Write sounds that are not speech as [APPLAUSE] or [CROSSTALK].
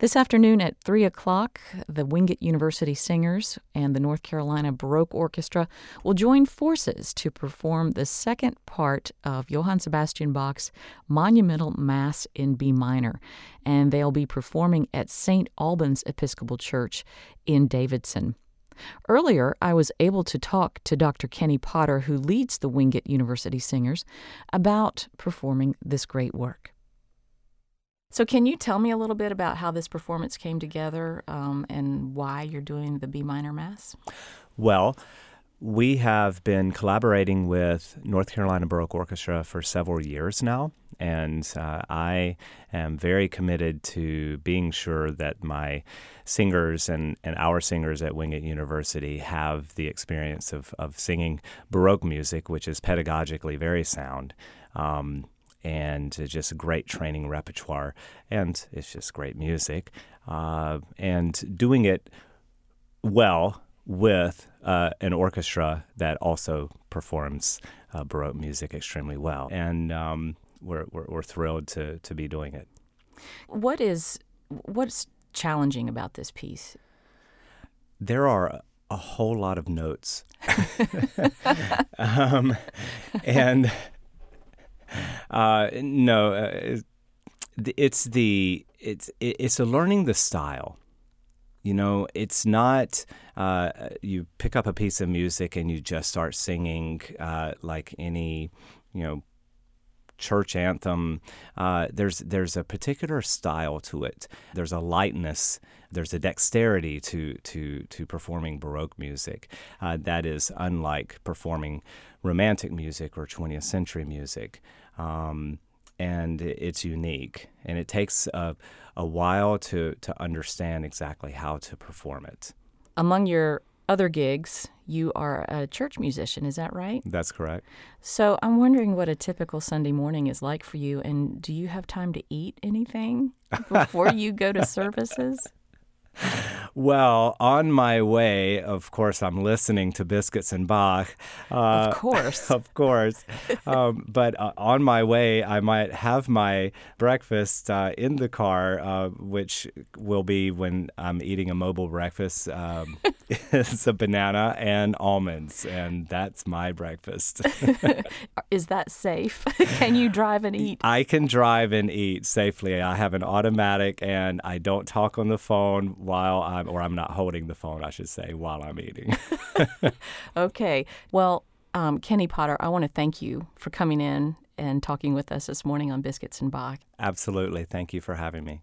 This afternoon at 3 o'clock, the Wingate University Singers and the North Carolina Baroque Orchestra will join forces to perform the second part of Johann Sebastian Bach's monumental Mass in B minor, and they'll be performing at St. Albans Episcopal Church in Davidson. Earlier, I was able to talk to Dr. Kenney Potter, who leads the Wingate University Singers, about performing this great work. So, can you tell me a little bit about how this performance came together um, and why you're doing the B minor Mass? Well, we have been collaborating with North Carolina Baroque Orchestra for several years now, and uh, I am very committed to being sure that my singers and, and our singers at Wingate University have the experience of, of singing Baroque music, which is pedagogically very sound. Um, and just great training repertoire, and it's just great music, uh, and doing it well with uh, an orchestra that also performs uh, Baroque music extremely well, and um, we're, we're, we're thrilled to to be doing it. What is what's challenging about this piece? There are a whole lot of notes, [LAUGHS] um, and uh, no, uh, it's the it's it's a learning the style. You know, it's not uh, you pick up a piece of music and you just start singing uh, like any, you know, church anthem. Uh, there's there's a particular style to it. There's a lightness. There's a dexterity to to to performing Baroque music uh, that is unlike performing romantic music or 20th century music. Um, and it's unique, and it takes a, a while to to understand exactly how to perform it. Among your other gigs, you are a church musician, is that right? That's correct. So I'm wondering what a typical Sunday morning is like for you, and do you have time to eat anything [LAUGHS] before you go to services? Well, on my way, of course, I'm listening to Biscuits and Bach. Uh, of course. [LAUGHS] of course. um, but uh, on my way, I might have my breakfast uh, in the car, uh, which will be when I'm eating a mobile breakfast. Um, [LAUGHS] it's a banana and almonds, and that's my breakfast. [LAUGHS] Is that safe? can you drive and eat? I can drive and eat safely. I have an automatic, and I don't talk on the phone while I'm, or I'm not holding the phone, I should say, while I'm eating. [LAUGHS] okay. Well, um, Kenney Potter, I want to thank you for coming in and talking with us this morning on Biscuits and Bach. Absolutely. Thank you for having me.